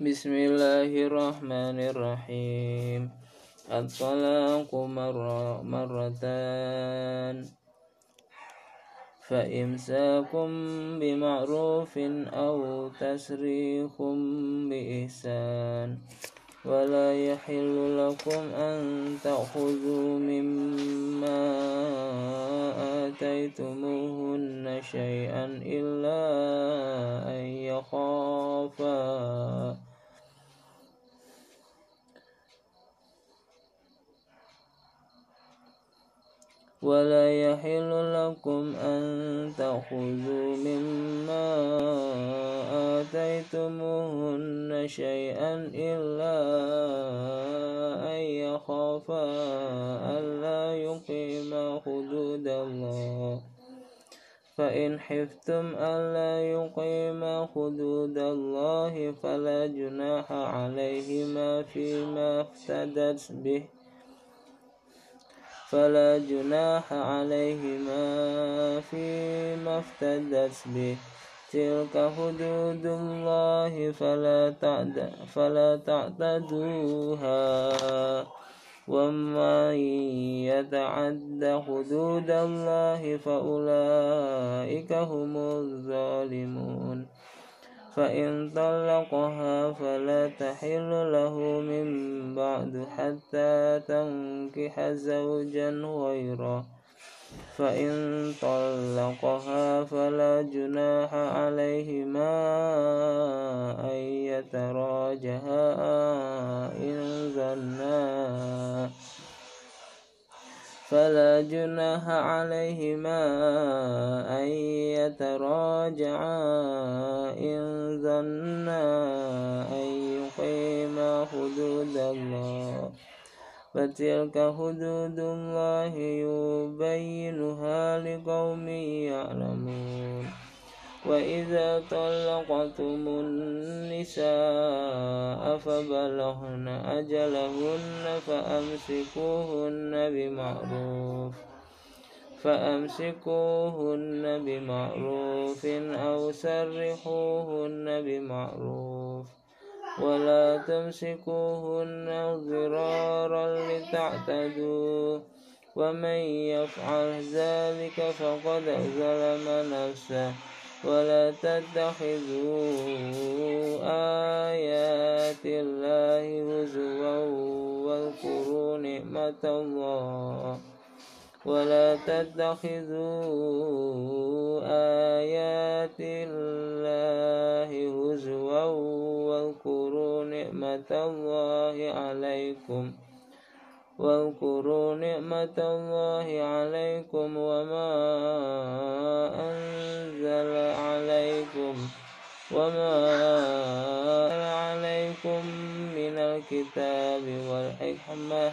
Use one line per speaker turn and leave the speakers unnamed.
بسم الله الرحمن الرحيم الطلاق مرة مرتان فإمساكم بمعروف أو تسريح بإحسان ولا يحل لكم أن تأخذوا مما آتيتموهن شيئا إلا أن يخافا ولا يحل لكم أن تأخذوا مما آتيتموهن شيئا إلا أن يخافا ألا يقيما حدود الله. فإن حفتم ألا يقيما حدود الله فلا جناح عليهما فيما افتدت به. فلا جناح عليهما فيما افتدت به. تلك حدود الله فلا تعد فلا تعتدوها. ومن يتعد حدود الله فأولئك هم الظالمون. فإن طلقها فلا تحل له من بعد حتى تنكح زوجا غيره. فإن طلقها فلا جناح عليهما أن يتراجها إن ظنا. فلا جناح عليهما أن يتراجعا إن ظنا أن يقيما حدود الله فتلك حدود الله يبينها لقوم يعلمون. وإذا طلقتم النساء فبلغن أجلهن فأمسكوهن بمعروف. فأمسكوهن بمعروف أو سرحوهن بمعروف ولا تمسكوهن ضرارا لتعتدوا ومن يفعل ذلك فقد ظلم نفسه ولا تتخذوا آيات الله هزوا واذكروا نعمة الله ولا تتخذوا آيات الله هزوا واذكروا نعمة الله عليكم واذكروا نعمة الله عليكم وما أنزل عليكم وما أنزل عليكم من الكتاب والحكمة